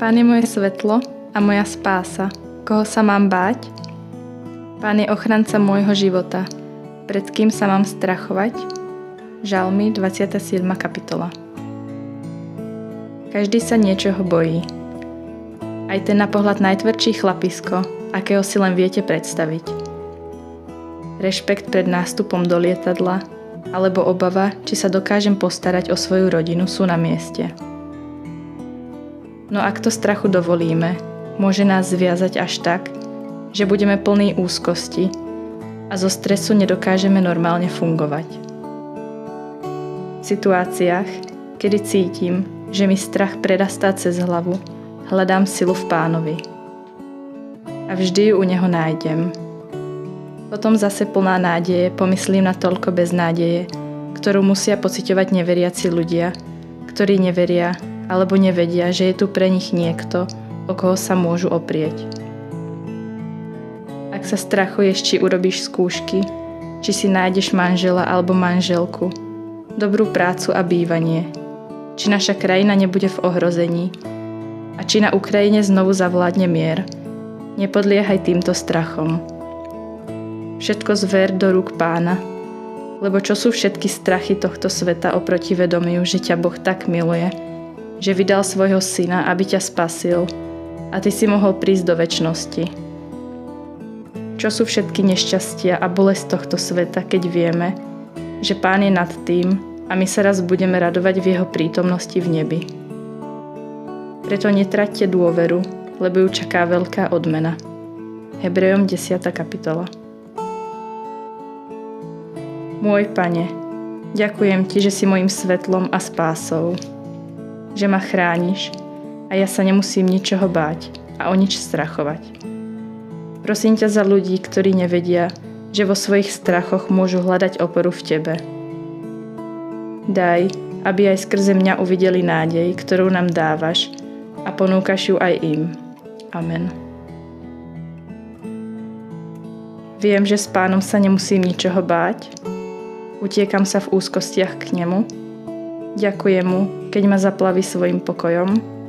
Pán je moje svetlo a moja spása. Koho sa mám báť? Pán je ochranca môjho života. Pred kým sa mám strachovať? Žalmy 27. kapitola Každý sa niečoho bojí. Aj ten na pohľad najtvrdší chlapisko, akého si len viete predstaviť. Rešpekt pred nástupom do lietadla alebo obava, či sa dokážem postarať o svoju rodinu sú na mieste. No ak to strachu dovolíme, môže nás zviazať až tak, že budeme plní úzkosti a zo stresu nedokážeme normálne fungovať. V situáciách, kedy cítim, že mi strach prerastá cez hlavu, hľadám silu v pánovi. A vždy ju u neho nájdem. Potom zase plná nádeje pomyslím na toľko beznádeje, ktorú musia pociťovať neveriaci ľudia, ktorí neveria alebo nevedia, že je tu pre nich niekto, o koho sa môžu oprieť. Ak sa strachuješ, či urobíš skúšky, či si nájdeš manžela alebo manželku, dobrú prácu a bývanie, či naša krajina nebude v ohrození a či na Ukrajine znovu zavládne mier, nepodliehaj týmto strachom. Všetko zver do rúk pána, lebo čo sú všetky strachy tohto sveta oproti vedomiu, že ťa Boh tak miluje, že vydal svojho syna, aby ťa spasil a ty si mohol prísť do väčšnosti. Čo sú všetky nešťastia a bolesť tohto sveta, keď vieme, že Pán je nad tým a my sa raz budeme radovať v Jeho prítomnosti v nebi. Preto netraťte dôveru, lebo ju čaká veľká odmena. Hebrejom 10. kapitola Môj Pane, ďakujem Ti, že si mojim svetlom a spásou že ma chrániš a ja sa nemusím ničoho báť a o nič strachovať. Prosím ťa za ľudí, ktorí nevedia, že vo svojich strachoch môžu hľadať oporu v Tebe. Daj, aby aj skrze mňa uvideli nádej, ktorú nám dávaš a ponúkaš ju aj im. Amen. Viem, že s pánom sa nemusím ničoho báť. Utiekam sa v úzkostiach k nemu Ďakujem mu, keď ma zaplaví svojim pokojom